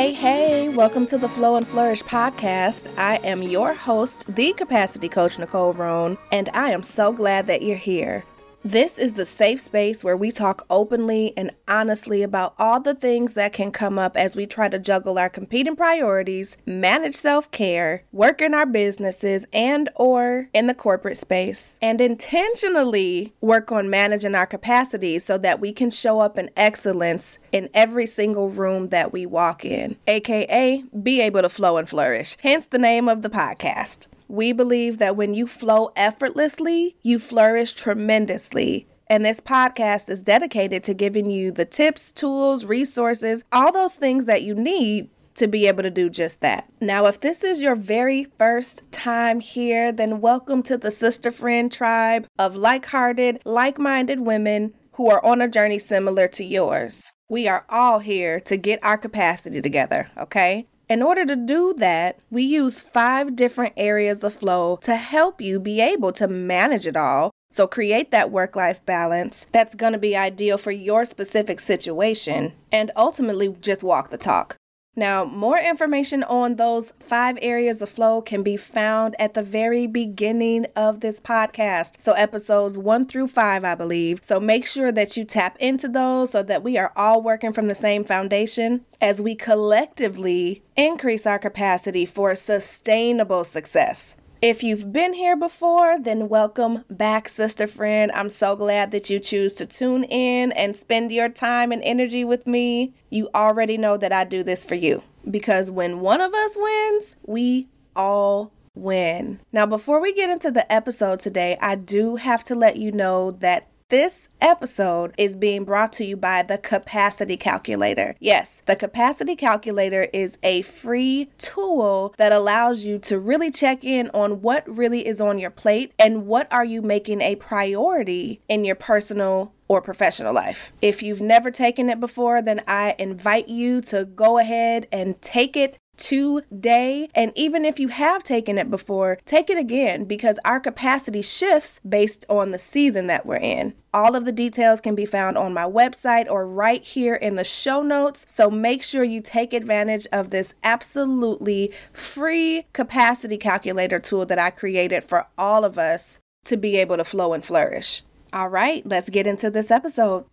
Hey, hey, welcome to the Flow and Flourish podcast. I am your host, the capacity coach, Nicole Roan, and I am so glad that you're here. This is the safe space where we talk openly and honestly about all the things that can come up as we try to juggle our competing priorities, manage self-care, work in our businesses and or in the corporate space, and intentionally work on managing our capacity so that we can show up in excellence in every single room that we walk in, aka be able to flow and flourish. Hence the name of the podcast. We believe that when you flow effortlessly, you flourish tremendously. And this podcast is dedicated to giving you the tips, tools, resources, all those things that you need to be able to do just that. Now, if this is your very first time here, then welcome to the sister friend tribe of like hearted, like minded women who are on a journey similar to yours. We are all here to get our capacity together, okay? In order to do that, we use five different areas of flow to help you be able to manage it all. So, create that work life balance that's going to be ideal for your specific situation and ultimately just walk the talk. Now, more information on those five areas of flow can be found at the very beginning of this podcast. So, episodes one through five, I believe. So, make sure that you tap into those so that we are all working from the same foundation as we collectively increase our capacity for sustainable success. If you've been here before, then welcome back, sister friend. I'm so glad that you choose to tune in and spend your time and energy with me. You already know that I do this for you because when one of us wins, we all win. Now, before we get into the episode today, I do have to let you know that this episode is being brought to you by the Capacity Calculator. Yes, the Capacity Calculator is a free tool that allows you to really check in on what really is on your plate and what are you making a priority in your personal or professional life. If you've never taken it before, then I invite you to go ahead and take it today. And even if you have taken it before, take it again because our capacity shifts based on the season that we're in. All of the details can be found on my website or right here in the show notes. So make sure you take advantage of this absolutely free capacity calculator tool that I created for all of us to be able to flow and flourish. All right, let's get into this episode.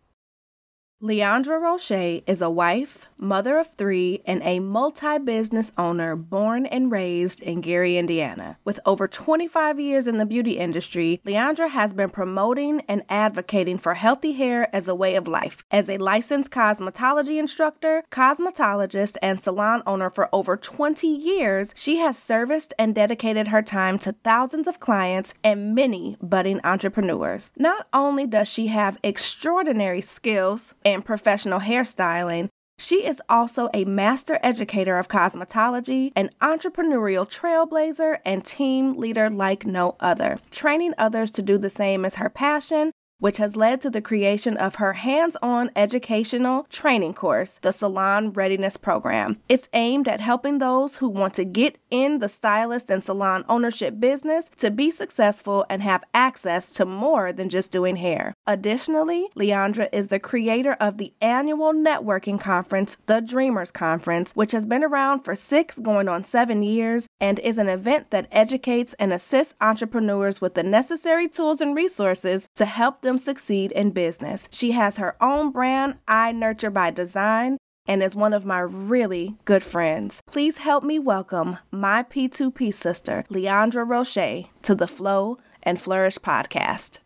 Leandra Roche is a wife, mother of three, and a multi business owner born and raised in Gary, Indiana. With over 25 years in the beauty industry, Leandra has been promoting and advocating for healthy hair as a way of life. As a licensed cosmetology instructor, cosmetologist, and salon owner for over 20 years, she has serviced and dedicated her time to thousands of clients and many budding entrepreneurs. Not only does she have extraordinary skills, and professional hairstyling, she is also a master educator of cosmetology, an entrepreneurial trailblazer, and team leader like no other. Training others to do the same is her passion, which has led to the creation of her hands on educational training course, the Salon Readiness Program. It's aimed at helping those who want to get in the stylist and salon ownership business to be successful and have access to more than just doing hair. Additionally, Leandra is the creator of the annual networking conference, the Dreamers Conference, which has been around for six going on seven years and is an event that educates and assists entrepreneurs with the necessary tools and resources to help them succeed in business. She has her own brand, I Nurture by Design, and is one of my really good friends. Please help me welcome my P2P sister, Leandra Roche, to the Flow and Flourish podcast.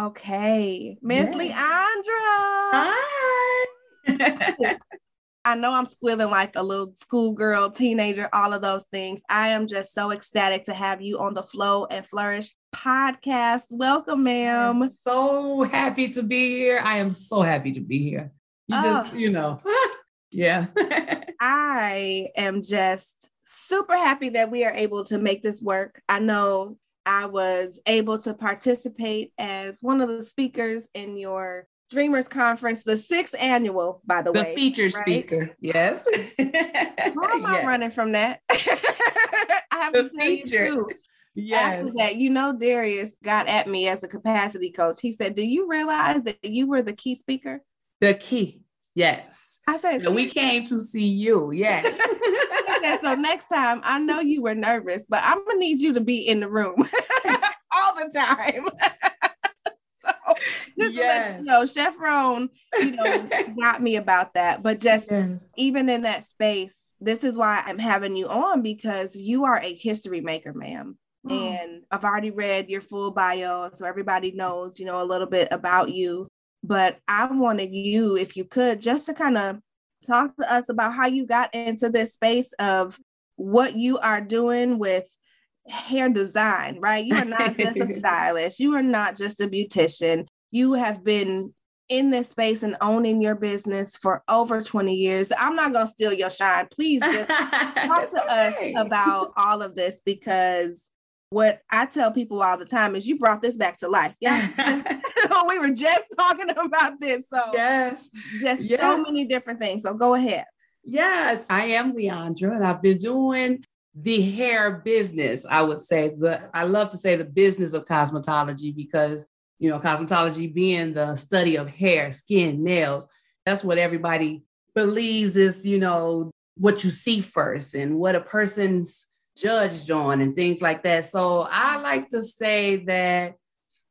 Okay, Miss yeah. Leandra. Hi. I know I'm squealing like a little schoolgirl, teenager, all of those things. I am just so ecstatic to have you on the Flow and Flourish podcast. Welcome, ma'am. I'm so happy to be here. I am so happy to be here. You oh. just, you know, yeah. I am just super happy that we are able to make this work. I know I was able to participate as one of the speakers in your Dreamers Conference, the sixth annual, by the, the way. The feature right? speaker. Yes. How am I running from that? I have the to tell feature. you too. Yes. After that, you know, Darius got at me as a capacity coach. He said, Do you realize that you were the key speaker? The key. Yes. I said, "Yeah, we came to see you. Yes. said, so next time, I know you were nervous, but I'm gonna need you to be in the room all the time. just to let Yes. you know, Chef Roan, you know, got me about that. But just Yes. even in that space, this is why I'm having you on because you are a history maker, ma'am. Oh. And I've already read your full bio, so everybody knows, you know, a little bit about you. But I wanted you, if you could, just to kind of talk to us about how you got into this space of what you are doing with hair design, right? You are not just a stylist, you are not just a beautician. You have been in this space and owning your business for over 20 years. I'm not going to steal your shine. Please just talk to okay. us about all of this because what I tell people all the time is you brought this back to life. Yeah. we were just talking about this. So yes. just Yeah. so many different things. So go ahead. Yes, I am Leandra, and I've been doing the hair business. I would say the I love to say the business of cosmetology because you know cosmetology being the study of hair, skin, nails. That's what everybody believes is you know what you see first and what a person's judged on and things like that. So I like to say that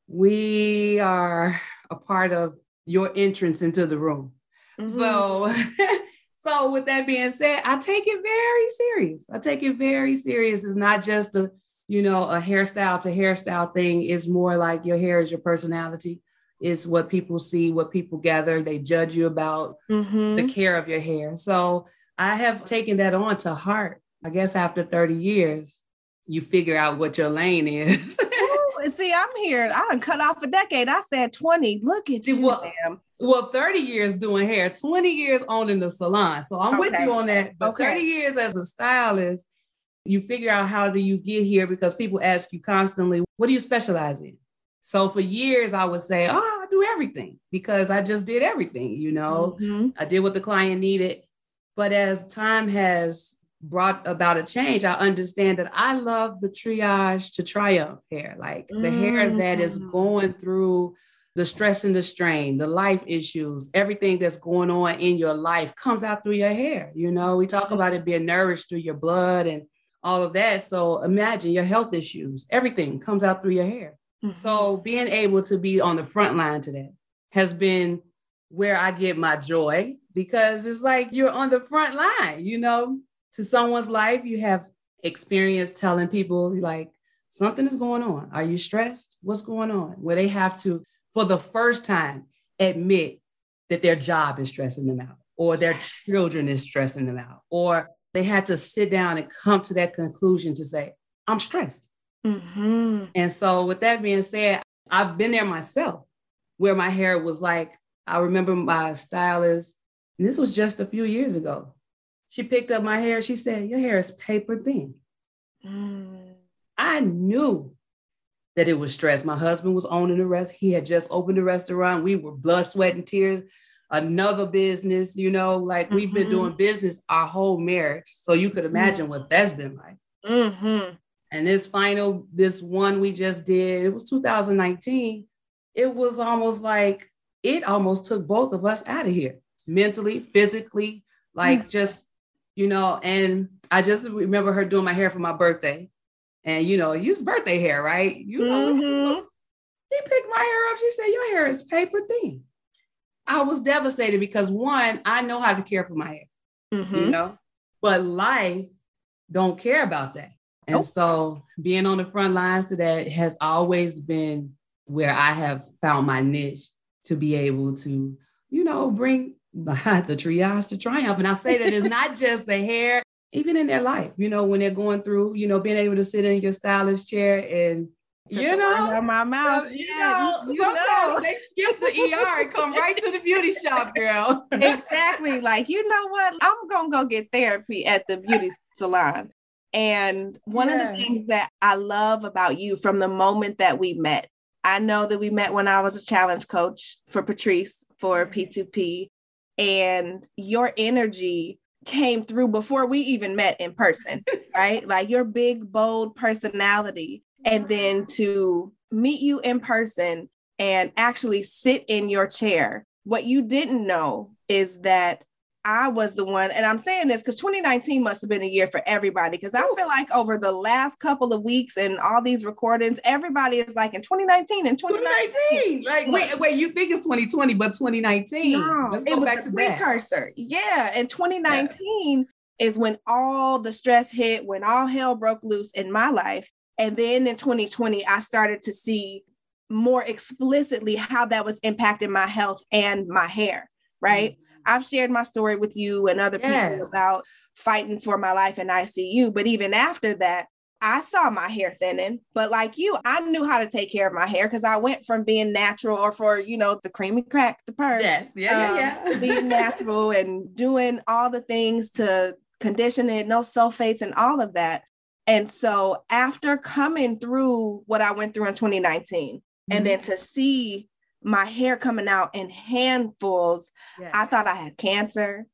we are a part of your entrance into the room. Mm-hmm. So, so with that being said, I take it very serious. I take it very serious. It's not just a, you know, a hairstyle to hairstyle thing. It's more like your hair is your personality. It's what people see, what people gather. They judge you about Mhm. the care of your hair. So I have taken that on to heart. I guess after 30 years, you figure out what your lane is. See, I'm here. I done cut off a decade. I said 20. Look at you, Well, ma'am. Well, 30 years doing hair, 20 years owning the salon. So I'm with you on that. But Okay. 30 years as a stylist, you figure out how do you get here because people ask you constantly, what do you specialize in? So for years, I would say, oh, I do everything because I just did everything, you know, Mhm. I did what the client needed. But as time has brought about a change, I understand that I love the triage to triumph hair, like the hair that is Mm. going through the stress and the strain, the life issues, everything that's going on in your life comes out through your hair. You know, we talk about it being nourished through your blood and all of that. So imagine your health issues, everything comes out through your hair. Mhm. So being able to be on the front line to that has been where I get my joy because it's like you're on the front line, you know, to someone's life. You have experience telling people like something is going on. Are you stressed? What's going on? Where they have to, for the first time, admit that their job is stressing them out or their children is stressing them out or they had to sit down and come to that conclusion to say, I'm stressed. Mhm. And so, with that being said, I've been there myself where my hair was like, I remember my stylist, and this was just a few years ago. She picked up my hair. She said, Your hair is paper thin. Mm. I knew that it was stress. My husband was owning the rest. He had just opened a restaurant. We were blood, sweat, and tears. Another business, you know, like we've been Mhm. doing business our whole marriage. So you could imagine what that's been like. Mhm. And this final, this one we just did, it was 2019. It was almost like it almost took both of us out of here mentally, physically, like just, you know. And I just remember her doing my hair for my birthday. And, you know, use birthday hair, right? You know, Mhm. she picked my hair up. She said, Your hair is paper thin. I was devastated because one, I know how to care for my hair you Mhm. know but life don't care about that and so being on the front lines to that has always been where i have found my niche to be able to you know bring the triage to triumph and i say that it's not just the hair even in their life you know when they're going through you know being able to sit in your stylist chair and you know my mouth. you Yeah, know, you- sometimes know. they skip the ER and come right to the beauty shop, girl. exactly. Like, you know what? I'm going to go get therapy at the beauty salon. And one of the things that I love about you from the moment that we met, I know that we met when I was a challenge coach for Patrice for P2P, and your energy came through before we even met in person, right? Like your big, bold personality. And then to meet you in person and actually sit in your chair. What you didn't know is that I was the one, and I'm saying this because 2019 must have been a year for everybody. Because I feel like over the last couple of weeks and all these recordings, everybody is like in 2019 and 2019. 2019. Like, wait, wait, you think it's 2020, but 2019. No, Let's go back to that. precursor. Yeah, and 2019 is when all the stress hit, when all hell broke loose in my life, and then in 2020, I started to see more explicitly how that was impacting my health and my hair. Right. I've shared my story with you and other Yes. people about fighting for my life in ICU. But even after that, I saw my hair thinning. But like you, I knew how to take care of my hair because I went from being natural or for, you know, the creamy crack, the perm, Yes, yeah, um, yeah, yeah. being natural and doing all the things to condition it, no sulfates and all of that. And so after coming through what I went through in 2019, Mm-hmm. and then to see my hair coming out in handfuls, Yes. I thought I had cancer.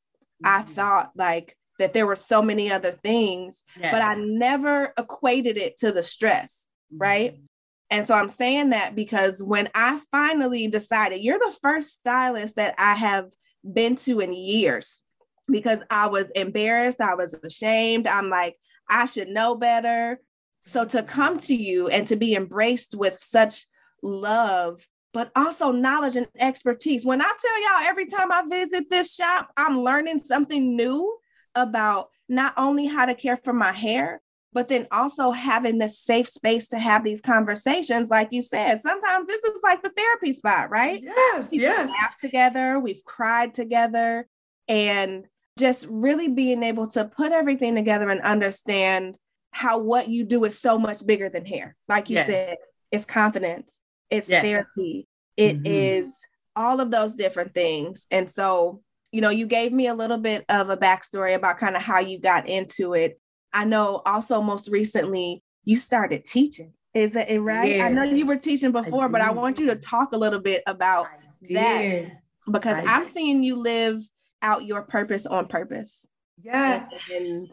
I Mhm. thought like that there were so many other things, but I never equated it to the stress. right? Mhm. And so I'm saying that because when I finally decided, you're the first stylist that I have been to in years because I was embarrassed, I was ashamed. I'm like, I should know better. So to come to you and to be embraced with such love, but also knowledge and expertise. When I tell y'all every time I visit this shop, I'm learning something new about not only how to care for my hair, but then also having this safe space to have these conversations. Like you said, sometimes this is like the therapy spot, right? Yes, We've yes. laughed together, we've cried together, and just really being able to put everything together and understand how what you do is so much bigger than hair. Like you Yes. said, it's confidence, it's Yes. therapy, It is Mhm. all of those different things. And so, you know, you gave me a little bit of a backstory about kind of how you got into it. I know also most recently you started teaching. Is that it right? I know you were teaching before, but I want you to talk a little bit about that because I I'm did. seeing you live out your purpose on purpose. Yeah. And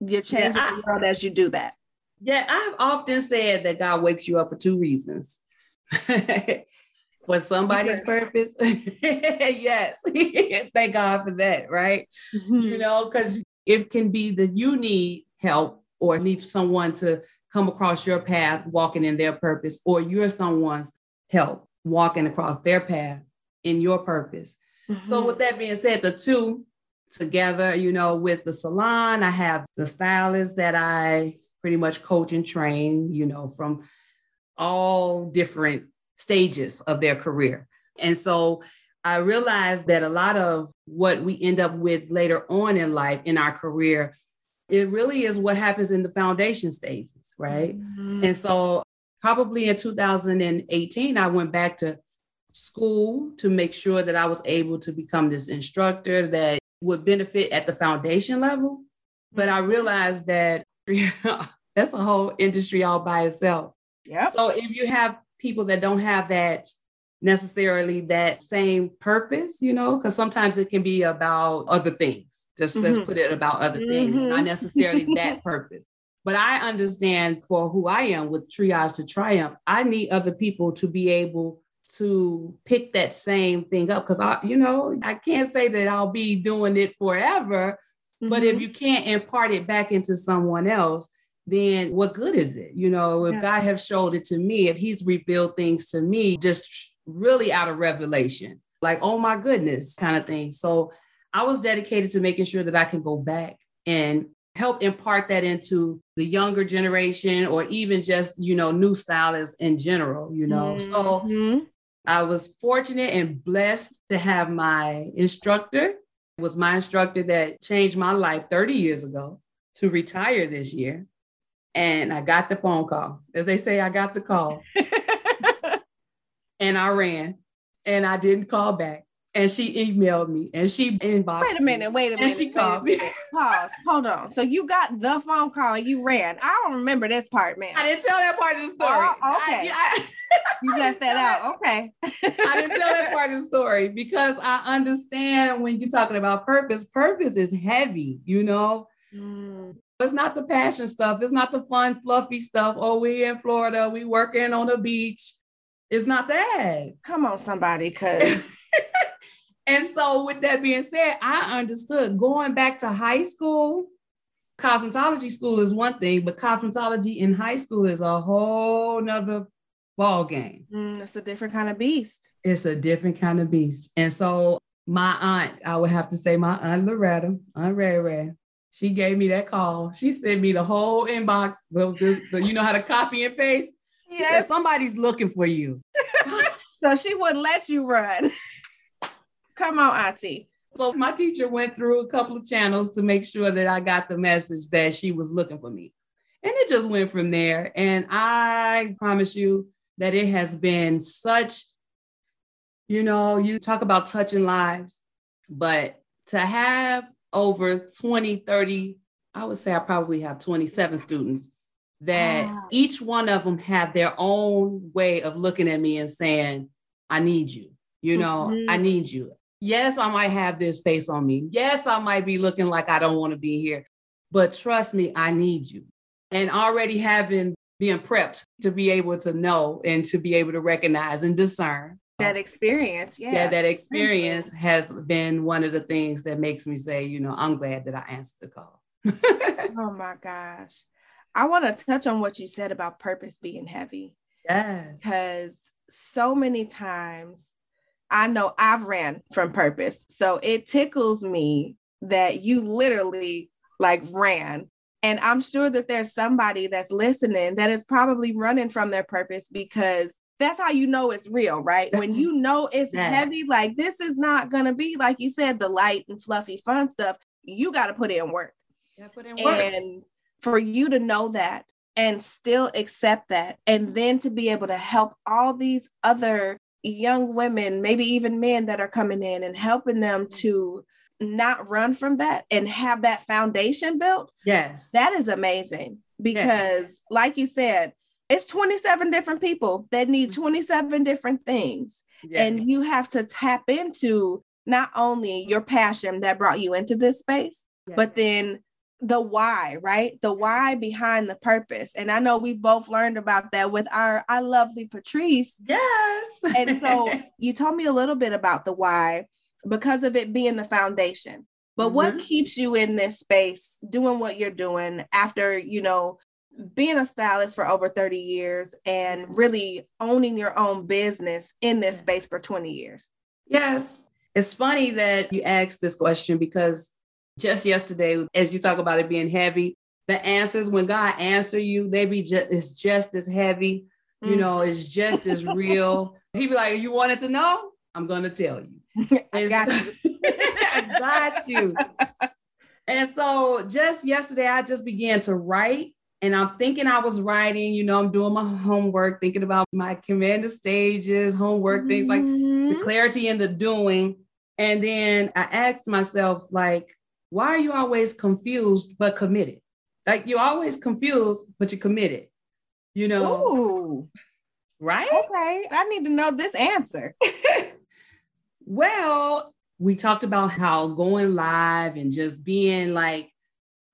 you're changing I- the world as you do that. Yeah, I've often said that God wakes you up for two reasons. for somebody's purpose. yes. Thank God for that, right? Mm-hmm. You know, because it can be that you need help or need someone to come across your path walking in their purpose, or you're someone's help walking across their path in your purpose. So, Mm-hmm. with that being said, the two together, you know, with the salon, I have the stylists that I pretty much coach and train, you know, from all different stages of their career. And so I realized that a lot of what we end up with later on in life in our career, it really is what happens in the foundation stages, right? Mhm. And so, probably in 2018, I went back to school to make sure that I was able to become this instructor that would benefit at the foundation level. But I realized that that's a whole industry all by itself. Yep. So, if you have people that don't have that necessarily that same purpose, you know, because sometimes it can be about other things. Just let's Mhm. put it about other things, Mhm. not necessarily that purpose. But I understand for who I am with Triage to Triumph, I need other people to be able to pick that same thing up because I, you know, I can't say that I'll be doing it forever, but Mhm. if you can't impart it back into someone else, then what good is it? You know, if Yeah. God have showed it to me, if He's revealed things to me, just really out of revelation, like, oh my goodness, kind of thing. So I was dedicated to making sure that I can go back and help impart that into the younger generation or even just, you know, new stylists in general, you know. So Mhm. I was fortunate and blessed to have my instructor. It was my instructor that changed my life 30 years ago to retire this year. And I got the phone call. As they say, I got the call and I ran and I didn't call back. And she emailed me and she inboxed Wait a minute, wait a minute. And she called me. Pause. Hold on. So you got the phone call and you ran. I don't remember this part, man. I didn't tell that part of the story. Oh, okay. I- You left that out. Okay. I didn't tell that part of the story because I understand when you're talking about purpose, purpose is heavy, you know. Mm, It's not the passion stuff. It's not the fun, fluffy stuff. Oh, we in Florida, we working on the beach. It's not that. Come on, somebody, because And so, with that being said, I understood going back to high school, cosmetology school is one thing, but cosmetology in high school is a whole nother ball game. Mm, it's a different kind of beast. It's a different kind of beast. And so, my aunt, I would have to say, my aunt Loretta, Aunt Ray Ray, she gave me that call. She sent me the whole inbox. Well, this, the, you know how to copy and paste. Yes. somebody's looking for you. so she wouldn't let you run. Come on, Auntie. So my teacher went through a couple of channels to make sure that I got the message that she was looking for me. And it just went from there. And I promise you that it has been such, you know, you talk about touching lives, but to have over 20, 30, I would say I probably have 27 students that wow. each one of them have their own way of looking at me and saying, I need you. You know, mm-hmm. I need you. Yes, I might have this face on me. Yes, I might be looking like I don't want to be here, but trust me, I need you. And already having being prepped to be able to know and to be able to recognize and discern that experience. Yeah. Yeah, that experience has been one of the things that makes me say, you know, I'm glad that I answered the call. oh my gosh. I want to touch on what you said about purpose being heavy. Yes. Because so many times I know I've ran from purpose. So it tickles me that you literally like ran. And I'm sure that there's somebody that's listening that is probably running from their purpose because that's how you know it's real, right? when you know it's yeah. heavy, like this is not going to be, like you said, the light and fluffy fun stuff. You got to put in work. Put in work. And for you to know that and still accept that, and then to be able to help all these other young women, maybe even men that are coming in and helping them mm-hmm. to not run from that and have that foundation built. Yes. That is amazing because, yes. like you said, it's 27 different people that need mm-hmm. 27 different things. Yes. And you have to tap into not only your passion that brought you into this space, yes. but then the why, right? The why behind the purpose. And I know we both learned about that with our our lovely Patrice. Yes. and so you told me a little bit about the why because of it being the foundation. But mm-hmm. what keeps you in this space doing what you're doing after, you know, being a stylist for over 30 years and really owning your own business in this space for 20 years? Yes. It's funny that you asked this question because just yesterday, as you talk about it being heavy, the answers when God answer you, they be just it's just as heavy, mm. you know, it's just as real. He be like, You wanted to know? I'm gonna tell you. I got you. I got you. And so just yesterday, I just began to write. And I'm thinking I was writing, you know, I'm doing my homework, thinking about my command stages, homework, mm-hmm. things like the mm-hmm. clarity in the doing. And then I asked myself, like, why are you always confused but committed? Like you're always confused, but you're committed. You know? Ooh. Right? Okay. I need to know this answer. well, we talked about how going live and just being like,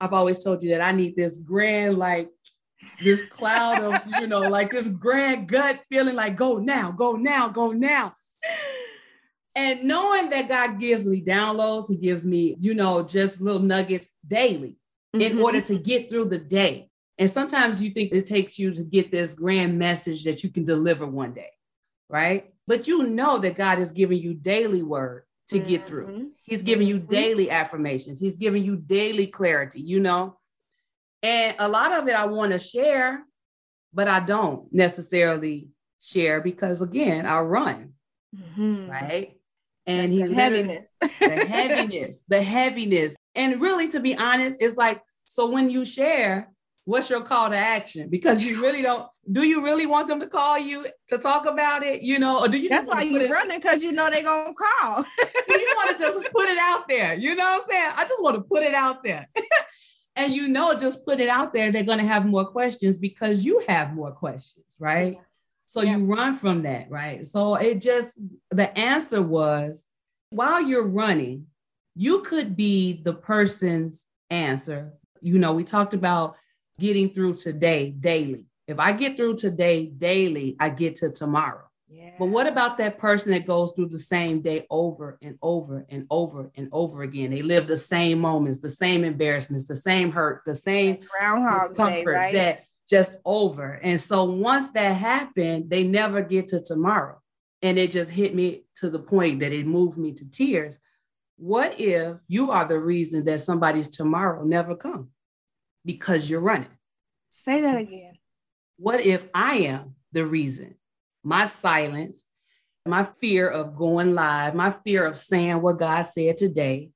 I've always told you that I need this grand, like this cloud of, you know, like this grand gut feeling like go now, go now, go now and knowing that God gives me downloads, He gives me, you know, just little nuggets daily mm-hmm. in order to get through the day. And sometimes you think it takes you to get this grand message that you can deliver one day, right? But you know that God is giving you daily word to get through. Mm-hmm. He's giving you mm-hmm. daily affirmations. He's giving you daily clarity, you know? And a lot of it I want to share, but I don't necessarily share because, again, I run, mm-hmm. right? and That's he the heaviness. the heaviness, the heaviness. And really, to be honest, it's like, so when you share, what's your call to action? Because you really don't, do you really want them to call you to talk about it? You know, or do you That's why you're running because you know they're gonna call. you want to just put it out there. You know what I'm saying? I just want to put it out there. and you know, just put it out there, they're gonna have more questions because you have more questions, right? Yeah. So yeah. you run from that, right? So it just, the answer was while you're running, you could be the person's answer. You know, we talked about getting through today daily. If I get through today daily, I get to tomorrow. Yes. But what about that person that goes through the same day over and over and over and over again? They live the same moments, the same embarrassments, the same hurt, the same groundhog day, right? that just over. And so once that happened, they never get to tomorrow. And it just hit me to the point that it moved me to tears. What if you are the reason that somebody's tomorrow never come because you're running? Say that again. What if I am the reason my silence, my fear of going live, my fear of saying what God said today.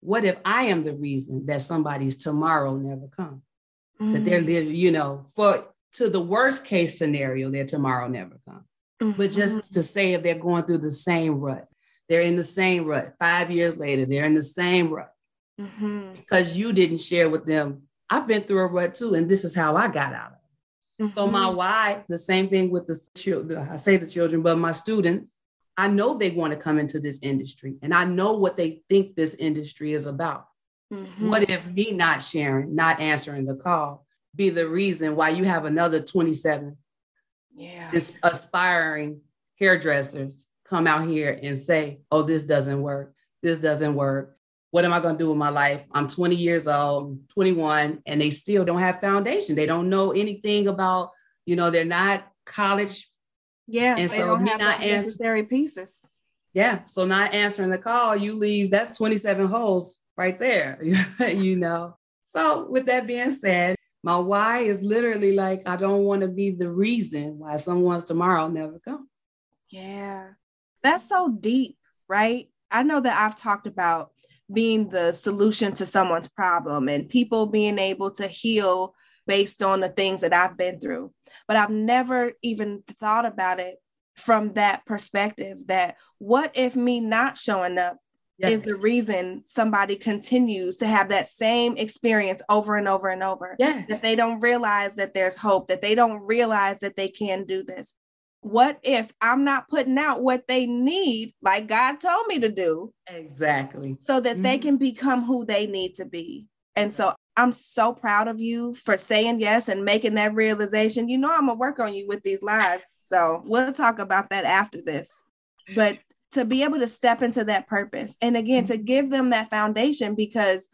What if I am the reason that somebody's tomorrow never come? Mm-hmm. That they're mm. living, you know, for to the worst case scenario, their tomorrow never come. Mm-hmm. But just to say if they're going through the same rut, they're in the same rut. Five years later, they're in the same rut. Mm-hmm. Because you didn't share with them, I've been through a rut too, and this is how I got out of it. Mm-hmm. So my mm-hmm. why, the same thing with the children. I say the children, but my students, I know they want to come into this industry and I know what they think this industry is about. Mm-hmm. What if me not sharing, not answering the call be the reason why you have another 27 yeah. aspiring hairdressers come out here and say, oh, this doesn't work. This doesn't work what am I going to do with my life? I'm 20 years old, 21, and they still don't have foundation. They don't know anything about, you know, they're not college. Yeah, and so have not necessary answer- pieces. Yeah, so not answering the call, you leave. That's 27 holes right there. you know. So with that being said, my why is literally like I don't want to be the reason why someone's tomorrow never come. Yeah, that's so deep, right? I know that I've talked about being the solution to someone's problem and people being able to heal based on the things that I've been through. But I've never even thought about it from that perspective that what if me not showing up yes. is the reason somebody continues to have that same experience over and over and over. Yes. That they don't realize that there's hope, that they don't realize that they can do this. What if I'm not putting out what they need, like God told me to do? Exactly. So that mm-hmm. they can become who they need to be. And so I'm so proud of you for saying yes and making that realization. You know, I'm gonna work on you with these lives. So we'll talk about that after this. But to be able to step into that purpose and again to give them that foundation because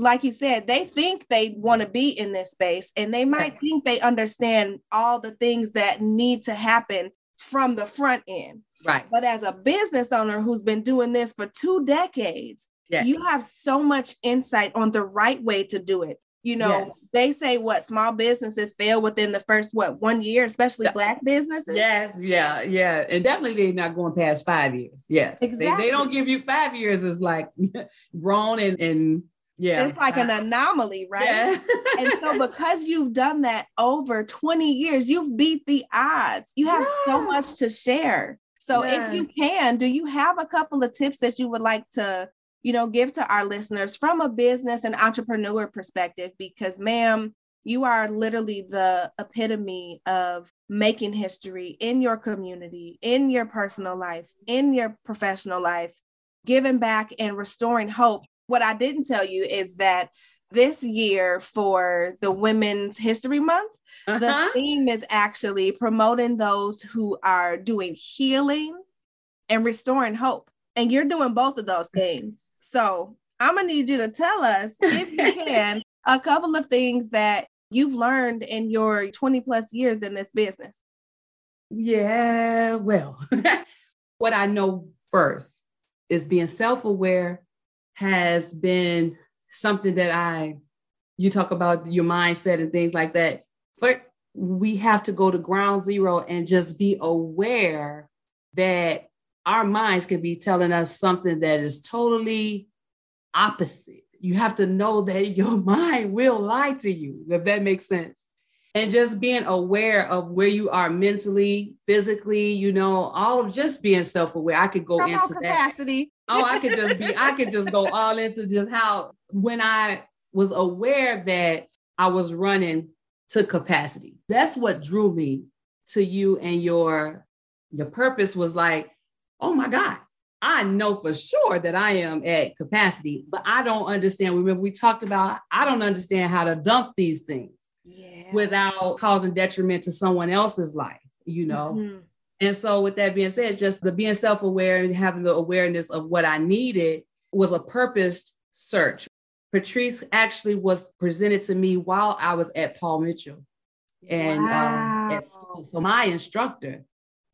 like you said, they think they want to be in this space and they might yes. think they understand all the things that need to happen from the front end. Right. But as a business owner who's been doing this for two decades, yes. you have so much insight on the right way to do it. You know, yes. they say what small businesses fail within the first what one year, especially yeah. black businesses. Yes, yeah, yeah, and definitely they're not going past five years. Yes, exactly. They, they don't give you five years as like grown and, and yeah. It's like an uh, anomaly, right? Yeah. and so because you've done that over 20 years, you've beat the odds. You have yes. so much to share. So yes. if you can, do you have a couple of tips that you would like to, you know, give to our listeners from a business and entrepreneur perspective? Because ma'am, you are literally the epitome of making history in your community, in your personal life, in your professional life, giving back and restoring hope what I didn't tell you is that this year for the Women's History Month, uh-huh. the theme is actually promoting those who are doing healing and restoring hope. And you're doing both of those things. So I'm going to need you to tell us, if you can, a couple of things that you've learned in your 20 plus years in this business. Yeah, well, what I know first is being self aware has been something that I, you talk about your mindset and things like that. But we have to go to ground zero and just be aware that our minds can be telling us something that is totally opposite. You have to know that your mind will lie to you, if that makes sense and just being aware of where you are mentally, physically, you know, all of just being self-aware. I could go Come into capacity. Oh, I could just be, I could just go all into just how when I was aware that I was running to capacity. That's what drew me to you and your your purpose was like, oh my God, I know for sure that I am at capacity, but I don't understand. Remember, we talked about I don't understand how to dump these things yeah. without causing detriment to someone else's life, you know? Mm-hmm. And so, with that being said, just the being self aware and having the awareness of what I needed was a purposed search. Patrice actually was presented to me while I was at Paul Mitchell and wow. um, at school. So, my instructor,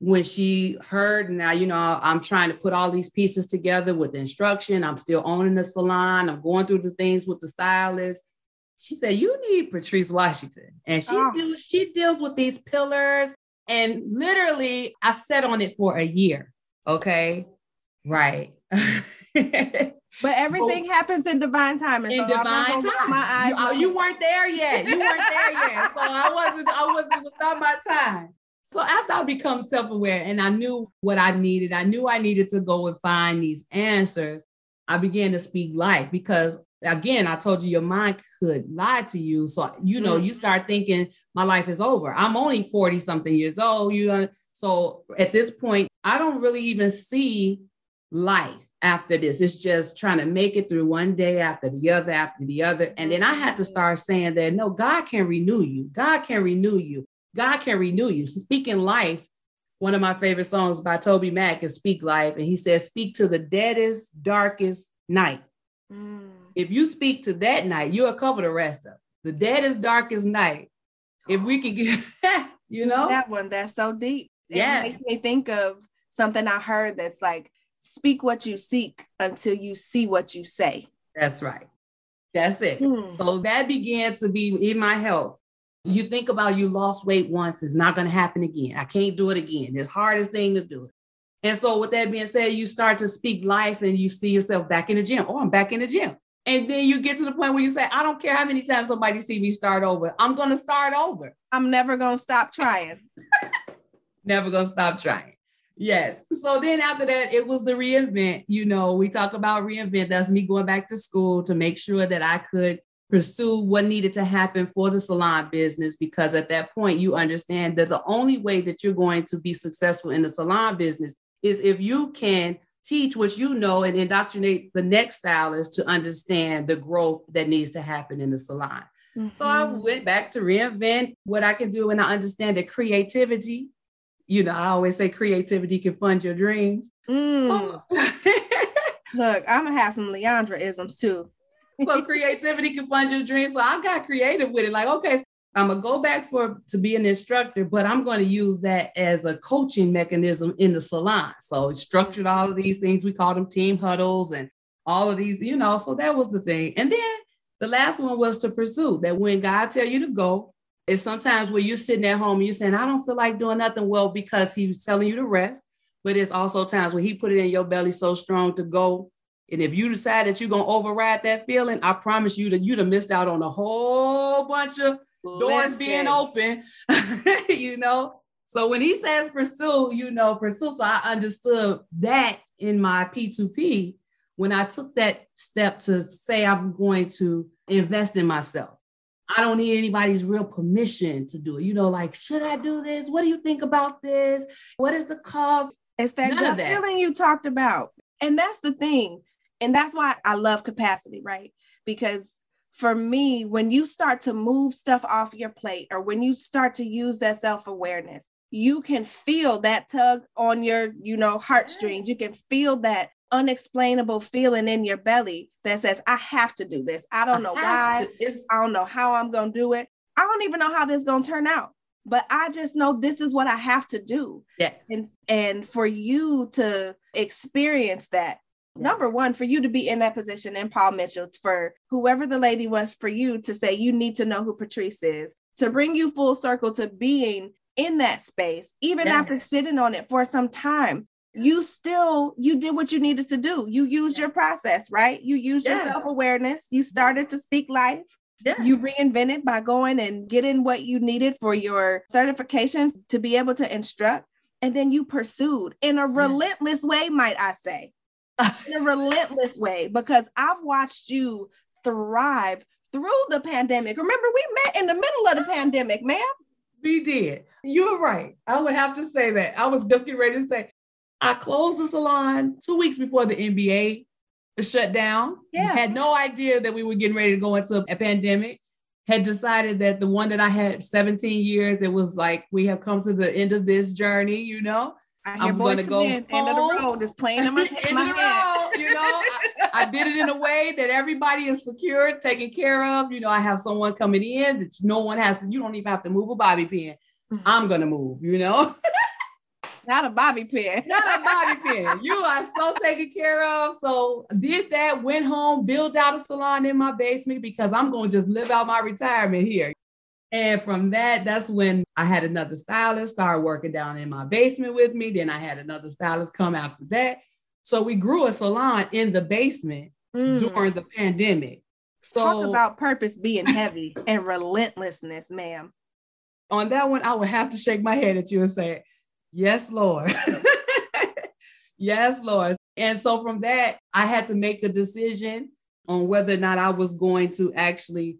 when she heard now, you know, I'm trying to put all these pieces together with the instruction, I'm still owning the salon, I'm going through the things with the stylist. She said, You need Patrice Washington. And she, oh. deals, she deals with these pillars and literally, I sat on it for a year. Okay. Right. But everything happens in divine time. in so divine time. My eyes you, uh, you, weren't there yet. You weren't there yet. So I wasn't, I wasn't, it was not my time. So after I become self-aware and I knew what I needed, I knew I needed to go and find these answers. I began to speak life because again, I told you your mind could lie to you. So, you know, mm-hmm. you start thinking my life is over. I'm only 40 something years old. You know, so at this point, I don't really even see life after this. It's just trying to make it through one day after the other, after the other. And then I had to mm-hmm. start saying that no, God can renew you. God can renew you. God can renew you. Speaking life, one of my favorite songs by TobyMac is Speak Life. And he says, Speak to the deadest, darkest night. Mm. If you speak to that night, you'll cover the rest of. The deadest, darkest night. If we could get, you know, that one, that's so deep. It yeah. makes me think of something I heard that's like, speak what you seek until you see what you say. That's right. That's it. Hmm. So that began to be in my health. You think about you lost weight once, it's not going to happen again. I can't do it again. It's hardest thing to do it. And so, with that being said, you start to speak life and you see yourself back in the gym. Oh, I'm back in the gym. And then you get to the point where you say, I don't care how many times somebody see me start over. I'm going to start over. I'm never going to stop trying. never going to stop trying. Yes. So then after that, it was the reinvent. You know, we talk about reinvent. That's me going back to school to make sure that I could pursue what needed to happen for the salon business because at that point you understand that the only way that you're going to be successful in the salon business is if you can teach what you know and indoctrinate the next stylist to understand the growth that needs to happen in the salon. Mm-hmm. So I mm-hmm. went back to reinvent what I can do and I understand that creativity you know, I always say creativity can fund your dreams. Mm. Look, I'm gonna have some Leandra isms too. so creativity can fund your dreams. So I got creative with it. Like, okay, I'm gonna go back for to be an instructor, but I'm going to use that as a coaching mechanism in the salon. So it structured all of these things. We call them team huddles and all of these, you know. So that was the thing. And then the last one was to pursue that when God tell you to go, it's sometimes where you're sitting at home and you're saying, I don't feel like doing nothing well because he's telling you to rest. But it's also times when he put it in your belly so strong to go. And if you decide that you're gonna override that feeling, I promise you that you'd have missed out on a whole bunch of doors being open, you know. So when he says pursue, you know, pursue. So I understood that in my P2P when I took that step to say I'm going to invest in myself. I don't need anybody's real permission to do it. You know, like, should I do this? What do you think about this? What is the cause? It's that None gut that. feeling you talked about. And that's the thing. And that's why I love capacity, right? Because for me, when you start to move stuff off your plate or when you start to use that self awareness, you can feel that tug on your, you know, heartstrings. You can feel that unexplainable feeling in your belly that says, I have to do this. I don't know I why. I don't know how I'm going to do it. I don't even know how this is going to turn out. But I just know this is what I have to do. Yes. And and for you to experience that. Number one, for you to be in that position in Paul Mitchell, for whoever the lady was, for you to say you need to know who Patrice is, to bring you full circle to being in that space, even yes. after sitting on it for some time, you still you did what you needed to do. You used your process right? You used yes. your self-awareness. You started to speak life. You reinvented by going and getting what you needed for your certifications to be able to instruct and then you pursued in a relentless way might i say in a relentless way because i've watched you thrive through the pandemic remember we met in the middle of the pandemic ma'am we did. You're right. I would have to say that. I was just getting ready to say I closed the salon two weeks before the NBA shut down. Yeah. Had no idea that we were getting ready to go into a pandemic. had decided that the one that I had 17 years, it was like we have come to the end of this journey, you know. I hear I'm going to go end, end of the road is playing in my, end my road, you know. I, I, did it in a way that everybody is secure, taken care of. You know, I have someone coming in that no one has to. You don't even have to move a bobby pin. Mm-hmm. I'm gonna move. You know. Not a bobby pin. Not a bobby pin. You are so taken care of. So did that, went home, built out a salon in my basement because I'm going to just live out my retirement here. And from that, that's when I had another stylist start working down in my basement with me. Then I had another stylist come after that. So we grew a salon in the basement mm. during the pandemic. So talk about purpose being heavy and relentlessness, ma'am. On that one, I would have to shake my head at you and say, Yes, Lord. yes, Lord. And so from that, I had to make a decision on whether or not I was going to actually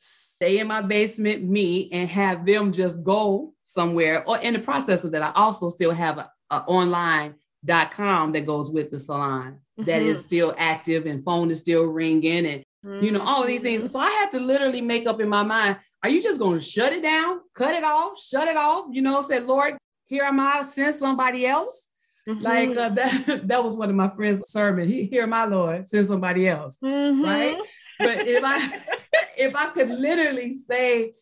stay in my basement, me, and have them just go somewhere. Or in the process of that, I also still have a, a online.com that goes with the salon mm-hmm. that is mm-hmm. still active and phone is still ringing and mm-hmm. you know all of these things. So I had to literally make up in my mind, are you just going to shut it down, cut it off, shut it off? You know, say, Lord, here am I, send somebody else. Mm-hmm. Like uh, that, that was one of my friends' sermon. He, here, my Lord, send somebody else, mm-hmm. right? But if I if I could literally say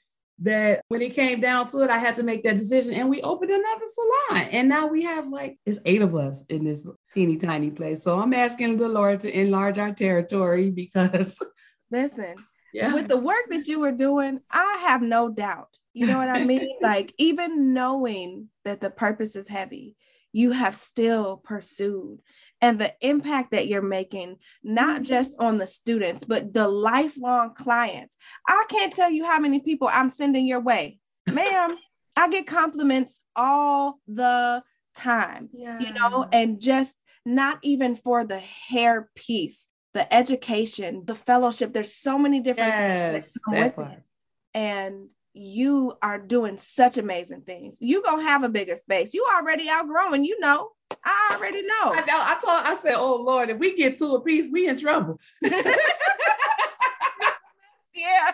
that when it came down to it, I had to make that decision, and we opened another salon, and now we have like it's eight of us in this teeny tiny place. So I'm asking the Lord to enlarge our territory because listen, yeah. with the work that you were doing, I have no doubt. You know what I mean? like even knowing that the purpose is heavy, you have still pursued and the impact that you're making, not just on the students, but the lifelong clients. I can't tell you how many people I'm sending your way. Ma'am, I get compliments all the time, yeah. you know, and just not even for the hair piece, the education, the fellowship. There's so many different yes, things. And you are doing such amazing things. You gonna have a bigger space. You already outgrowing, you know. I already know. I know. I told I said, oh Lord, if we get two a piece, we in trouble. yeah.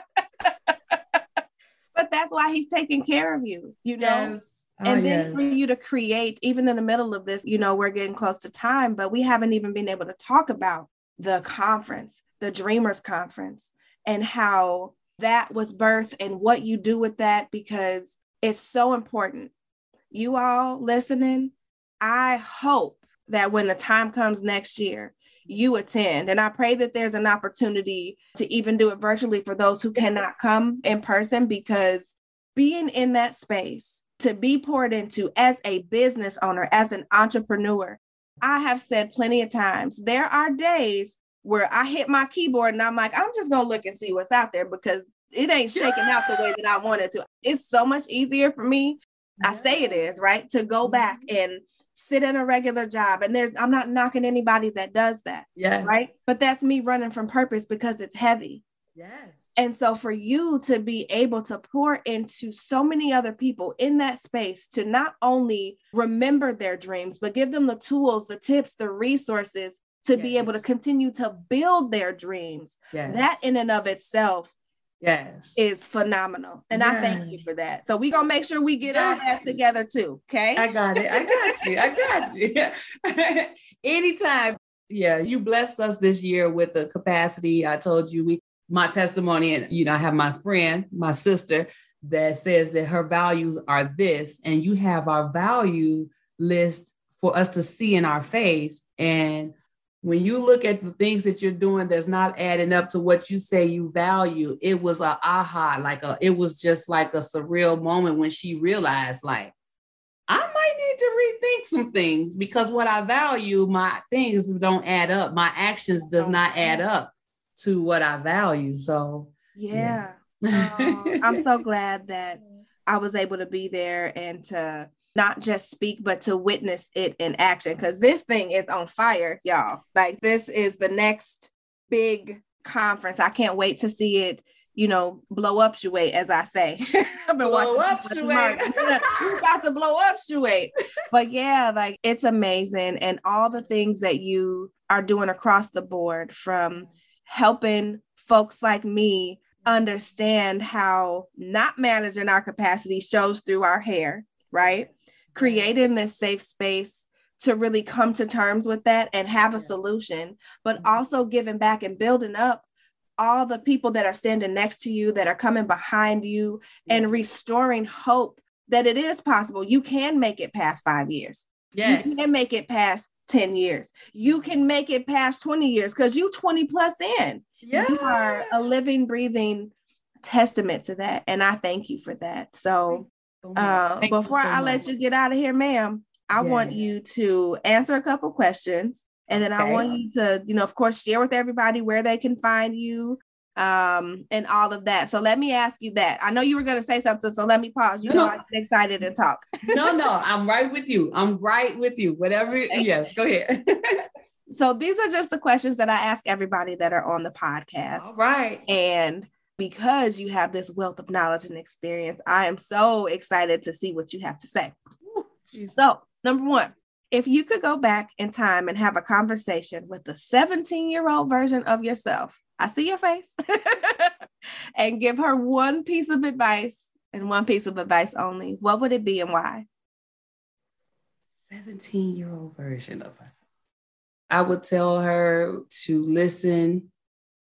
but that's why he's taking care of you, you know. Yes. Oh, and then yes. for you to create, even in the middle of this, you know, we're getting close to time, but we haven't even been able to talk about the conference, the Dreamers Conference, and how that was birth and what you do with that because it's so important. You all listening, I hope that when the time comes next year, you attend. And I pray that there's an opportunity to even do it virtually for those who cannot come in person because being in that space to be poured into as a business owner, as an entrepreneur, I have said plenty of times, there are days where I hit my keyboard and I'm like, I'm just gonna look and see what's out there because it ain't shaking out the way that I wanted to. It's so much easier for me. I say it is, right? To go back mm-hmm. and sit in a regular job. And there's I'm not knocking anybody that does that. Yeah. Right. But that's me running from purpose because it's heavy. Yes. And so for you to be able to pour into so many other people in that space to not only remember their dreams, but give them the tools, the tips, the resources to yes. be able to continue to build their dreams. Yes. That in and of itself yes. is phenomenal and yes. i thank you for that. So we're gonna make sure we get all that together too okay? I got it i got you i got you. Anytime yeah you blessed us this year with the capacity. I told you we my testimony and you know i have my friend my sister that says that her values are this and you have our value list for us to see in our face and when you look at the things that you're doing that's not adding up to what you say you value, it was a aha, like a it was just like a surreal moment when she realized, like, I might need to rethink some things because what I value, my things don't add up. My actions does not add mm-hmm. up to what I value. So yeah. yeah. oh, I'm so glad that I was able to be there and to not just speak, but to witness it in action. Because this thing is on fire, y'all. Like, this is the next big conference. I can't wait to see it, you know, blow up Shuate, as I say. I've been blow up Shuate. We're about to blow up Shuate. But yeah, like, it's amazing. And all the things that you are doing across the board from helping folks like me understand how not managing our capacity shows through our hair, right? Creating this safe space to really come to terms with that and have a solution, but mm-hmm. also giving back and building up all the people that are standing next to you, that are coming behind you, and restoring hope that it is possible. You can make it past five years. Yes. You can make it past 10 years. You can make it past 20 years because you 20 plus in. Yeah. You are a living, breathing testament to that. And I thank you for that. So uh, before so I much. let you get out of here, ma'am, I yeah. want you to answer a couple questions. And then okay. I want you to, you know, of course, share with everybody where they can find you um and all of that. So let me ask you that. I know you were going to say something, so let me pause. You no, know, no. I get excited and talk. no, no, I'm right with you. I'm right with you. Whatever. Okay. Yes, go ahead. so these are just the questions that I ask everybody that are on the podcast. All right. And because you have this wealth of knowledge and experience, I am so excited to see what you have to say. Ooh, so, number one, if you could go back in time and have a conversation with the 17 year old version of yourself, I see your face, and give her one piece of advice and one piece of advice only, what would it be and why? 17 year old version of us. I would tell her to listen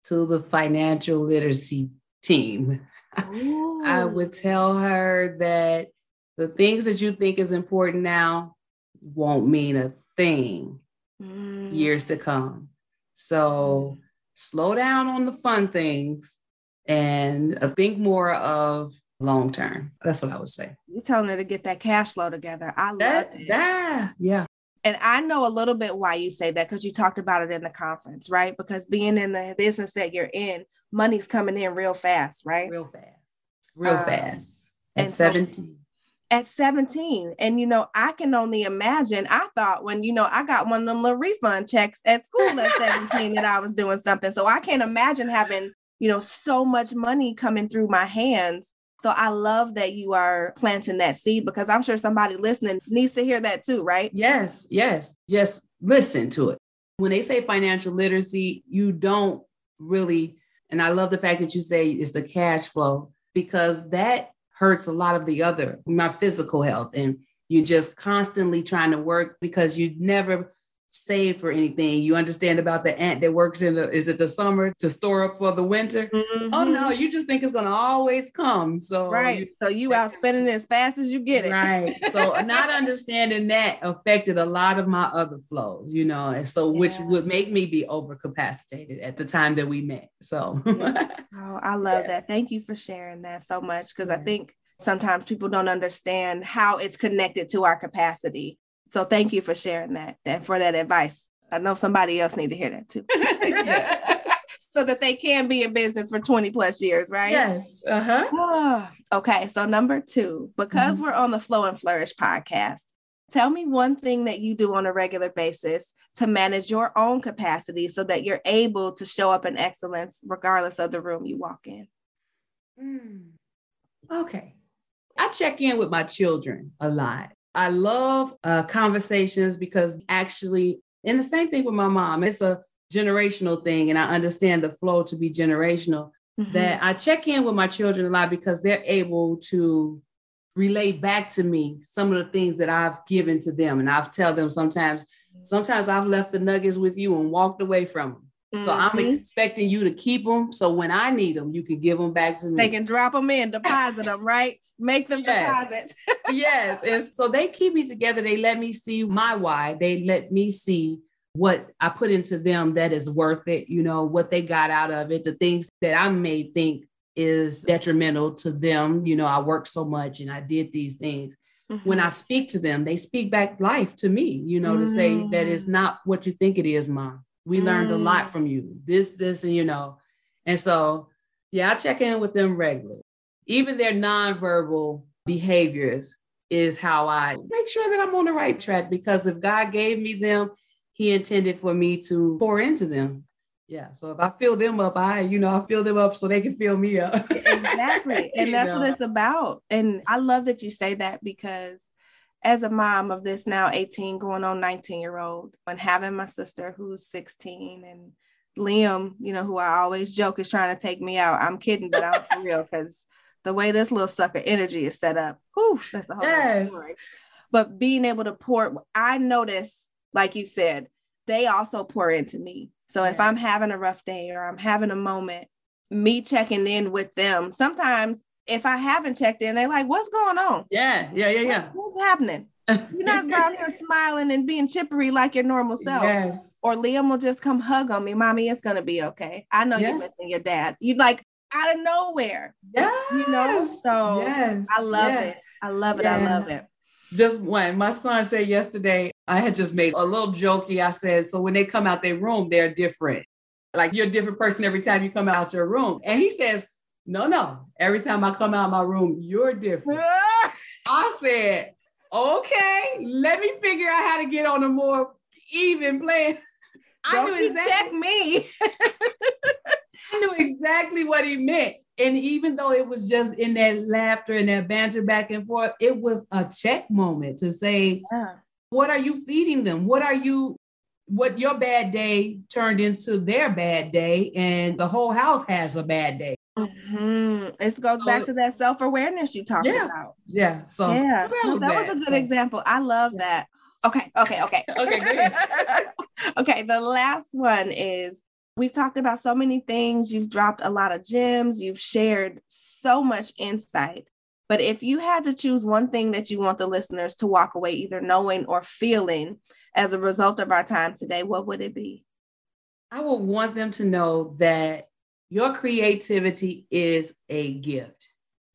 to the financial literacy team. Ooh. I would tell her that the things that you think is important now won't mean a thing mm. years to come. So mm. slow down on the fun things and uh, think more of long term. That's what I would say. You're telling her to get that cash flow together. I love that. That, yeah. And I know a little bit why you say that because you talked about it in the conference, right? Because being in the business that you're in, money's coming in real fast, right? Real fast. Real um, fast. At 17. At 17. And you know, I can only imagine. I thought when you know I got one of them little refund checks at school at 17 that I was doing something. So I can't imagine having, you know, so much money coming through my hands. So I love that you are planting that seed because I'm sure somebody listening needs to hear that too, right? Yes, yes. Just listen to it. When they say financial literacy, you don't really and I love the fact that you say it's the cash flow because that hurts a lot of the other, my physical health. And you're just constantly trying to work because you never save for anything. You understand about the ant that works in the is it the summer to store up for the winter? Mm-hmm. Oh no, you just think it's gonna always come. So right. You, so you out spending it as fast as you get it. Right. So not understanding that affected a lot of my other flows, you know, and so yeah. which would make me be overcapacitated at the time that we met. So oh, I love yeah. that. Thank you for sharing that so much because I think sometimes people don't understand how it's connected to our capacity so thank you for sharing that and for that advice. I know somebody else need to hear that too. so that they can be in business for 20 plus years, right? Yes. Uh-huh. okay. So number two, because mm-hmm. we're on the Flow and Flourish podcast, tell me one thing that you do on a regular basis to manage your own capacity so that you're able to show up in excellence regardless of the room you walk in. Mm. Okay. I check in with my children a lot. I love uh, conversations because actually, and the same thing with my mom, it's a generational thing, and I understand the flow to be generational. Mm-hmm. That I check in with my children a lot because they're able to relate back to me some of the things that I've given to them, and I've tell them sometimes. Sometimes I've left the nuggets with you and walked away from them. Mm-hmm. So I'm mm-hmm. expecting you to keep them. So when I need them, you can give them back to me. They can drop them in, deposit them, right? Make them yes. deposit. yes. And so they keep me together. They let me see my why. They let me see what I put into them that is worth it, you know, what they got out of it, the things that I may think is detrimental to them. You know, I worked so much and I did these things. Mm-hmm. When I speak to them, they speak back life to me, you know, mm-hmm. to say that it's mm. not what you think it is, mom. We mm. learned a lot mm. from you. This, this, and you know. And so, yeah, I check in with them regularly. Even their nonverbal behaviors is how I make sure that I'm on the right track because if God gave me them, He intended for me to pour into them. Yeah. So if I fill them up, I, you know, I fill them up so they can fill me up. exactly. And that's know? what it's about. And I love that you say that because as a mom of this now 18 going on 19 year old and having my sister who's 16 and Liam, you know, who I always joke is trying to take me out. I'm kidding, but I'm for real because the way this little sucker energy is set up, whew, that's the whole yes. story. But being able to pour, I notice, like you said, they also pour into me. So yeah. if I'm having a rough day or I'm having a moment, me checking in with them, sometimes if I haven't checked in, they're like, what's going on? Yeah, yeah, yeah, yeah. what's happening? You're not around here smiling and being chippery like your normal self. Yes. Or Liam will just come hug on me. Mommy, it's gonna be okay. I know you're missing your dad. You like out of nowhere. Yeah. You know? So yes. I love yes. it. I love it. I love it. Just when My son said yesterday, I had just made a little jokey. I said, so when they come out their room, they're different. Like you're a different person every time you come out your room. And he says, no, no. Every time I come out of my room, you're different. I said, okay, let me figure out how to get on a more even plan. I knew exactly me. I knew exactly what he meant. And even though it was just in that laughter and that banter back and forth, it was a check moment to say, yeah. what are you feeding them? What are you, what your bad day turned into their bad day, and the whole house has a bad day. Mm-hmm. It goes so, back to that self awareness you talked yeah, about. Yeah. So yeah, so that, was, that was, a good example. I love that. Okay. Okay. Okay. okay. okay. The last one is we've talked about so many things. You've dropped a lot of gems. You've shared so much insight. But if you had to choose one thing that you want the listeners to walk away either knowing or feeling as a result of our time today, what would it be? I would want them to know that your creativity is a gift.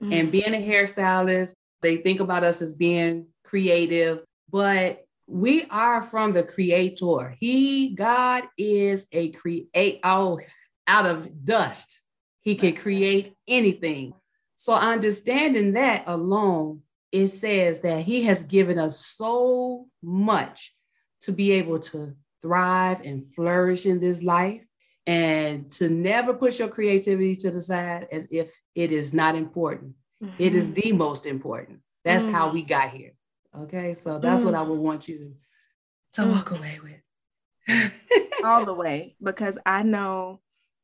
Mm-hmm. And being a hairstylist, they think about us as being creative, but we are from the creator. He, God is a create oh, out of dust. He can create anything. So understanding that alone, it says that he has given us so much to be able to thrive and flourish in this life and to never push your creativity to the side as if it is not important. Mm-hmm. It is mm-hmm. the most important. That's mm. how we got here. Okay. So that's mm. what I would want you to, to mm. walk away with. All the way, because I know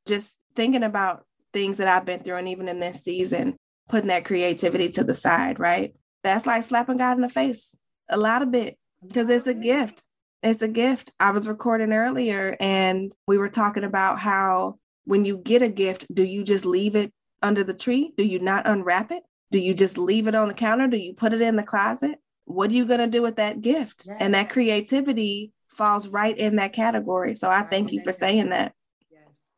just thinking about things that I've been through, and even in this season, putting that creativity to the side, right? That's like slapping God in the face a lot of bit because it's a gift it's a gift. I was recording earlier and we were talking about how when you get a gift, do you just leave it under the tree? Do you not unwrap it? Do you just leave it on the counter? Do you put it in the closet? What are you going to do with that gift? And that creativity falls right in that category. So I thank you for saying that.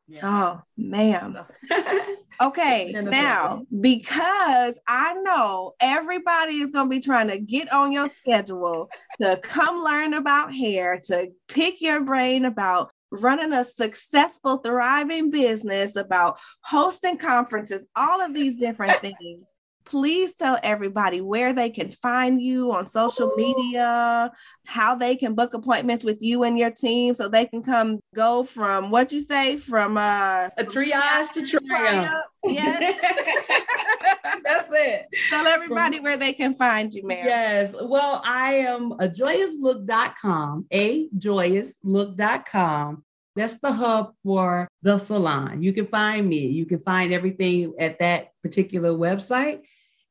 Yes. Oh, ma'am. Okay, now because I know everybody is going to be trying to get on your schedule to come learn about hair, to pick your brain about running a successful, thriving business, about hosting conferences, all of these different things please tell everybody where they can find you on social media, how they can book appointments with you and your team so they can come go from what you say from uh a triage to triumph. Yes. That's it. Tell everybody where they can find you, ma'am. Yes. Well, I am a joyouslook.com, a joyouslook.com. That's the hub for the salon. You can find me. You can find everything at that particular website.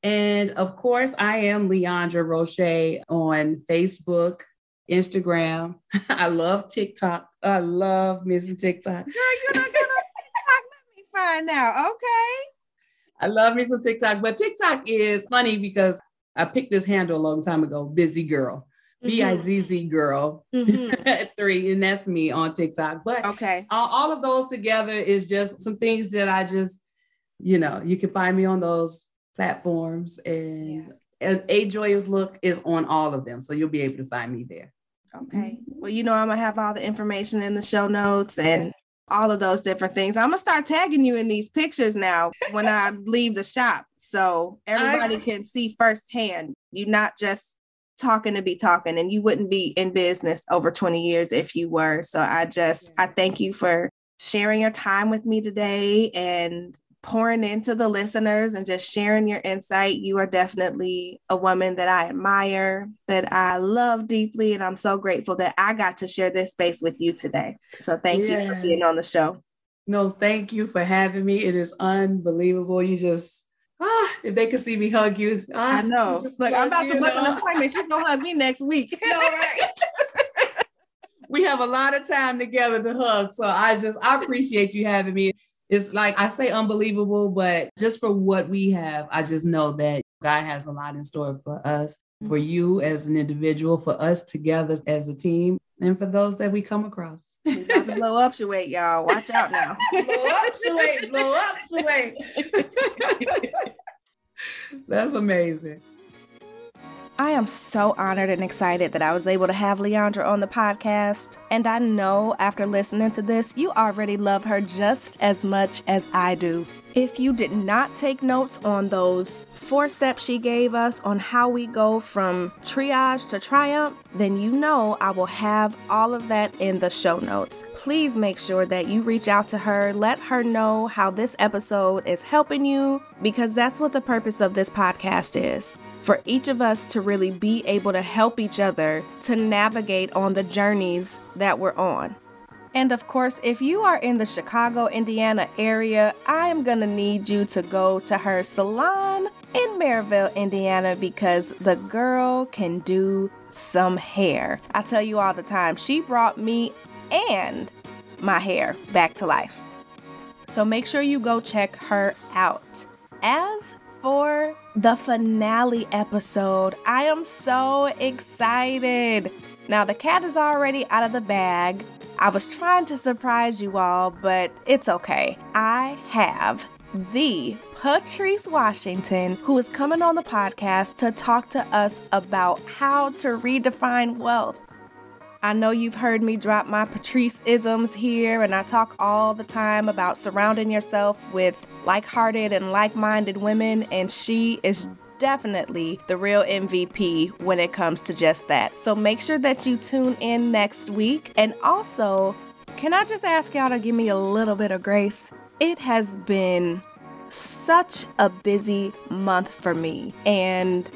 And of course, I am Leandra Roche on Facebook, Instagram. I love TikTok. I love missing TikTok. Girl, you're not good on TikTok. Let me find out. Okay. I love me some TikTok, but TikTok is funny because I picked this handle a long time ago, Busy Girl. Mm-hmm. B I Z Z girl mm-hmm. three, and that's me on TikTok. But okay, all, all of those together is just some things that I just, you know, you can find me on those platforms and yeah. a joyous look is on all of them so you'll be able to find me there. Okay. Well you know i'm gonna have all the information in the show notes and all of those different things. I'm gonna start tagging you in these pictures now when i leave the shop so everybody I... can see firsthand. You're not just talking to be talking and you wouldn't be in business over 20 years if you were. So i just i thank you for sharing your time with me today and pouring into the listeners and just sharing your insight. You are definitely a woman that I admire, that I love deeply, and I'm so grateful that I got to share this space with you today. So thank yes. you for being on the show. No, thank you for having me. It is unbelievable. You just ah, if they could see me hug you. Ah, I know. Just Like I'm about to book an appointment. She's gonna hug me next week. no, right? we have a lot of time together to hug. So I just I appreciate you having me. It's like I say unbelievable, but just for what we have, I just know that God has a lot in store for us, for mm-hmm. you as an individual, for us together as a team, and for those that we come across. To blow up Shaway, y'all. Watch out now. blow up Shaway, blow up Shaway. That's amazing. I am so honored and excited that I was able to have Leandra on the podcast. And I know after listening to this, you already love her just as much as I do. If you did not take notes on those four steps she gave us on how we go from triage to triumph, then you know I will have all of that in the show notes. Please make sure that you reach out to her, let her know how this episode is helping you, because that's what the purpose of this podcast is for each of us to really be able to help each other to navigate on the journeys that we're on. And of course, if you are in the Chicago, Indiana area, I am gonna need you to go to her salon in Merrillville, Indiana, because the girl can do some hair. I tell you all the time, she brought me and my hair back to life. So make sure you go check her out. As for the finale episode. I am so excited. Now, the cat is already out of the bag. I was trying to surprise you all, but it's okay. I have the Patrice Washington, who is coming on the podcast to talk to us about how to redefine wealth. I know you've heard me drop my Patrice isms here, and I talk all the time about surrounding yourself with like hearted and like minded women, and she is definitely the real MVP when it comes to just that. So make sure that you tune in next week. And also, can I just ask y'all to give me a little bit of grace? It has been such a busy month for me, and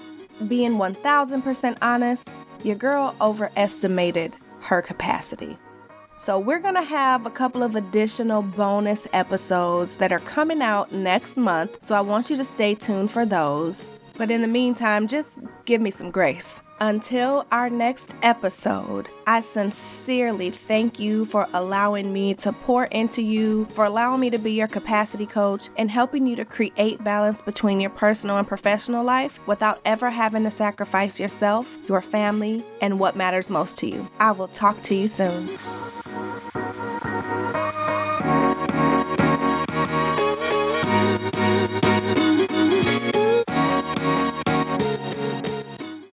being 1000% honest, your girl overestimated her capacity. So, we're going to have a couple of additional bonus episodes that are coming out next month. So, I want you to stay tuned for those. But in the meantime, just give me some grace. Until our next episode, I sincerely thank you for allowing me to pour into you, for allowing me to be your capacity coach, and helping you to create balance between your personal and professional life without ever having to sacrifice yourself, your family, and what matters most to you. I will talk to you soon.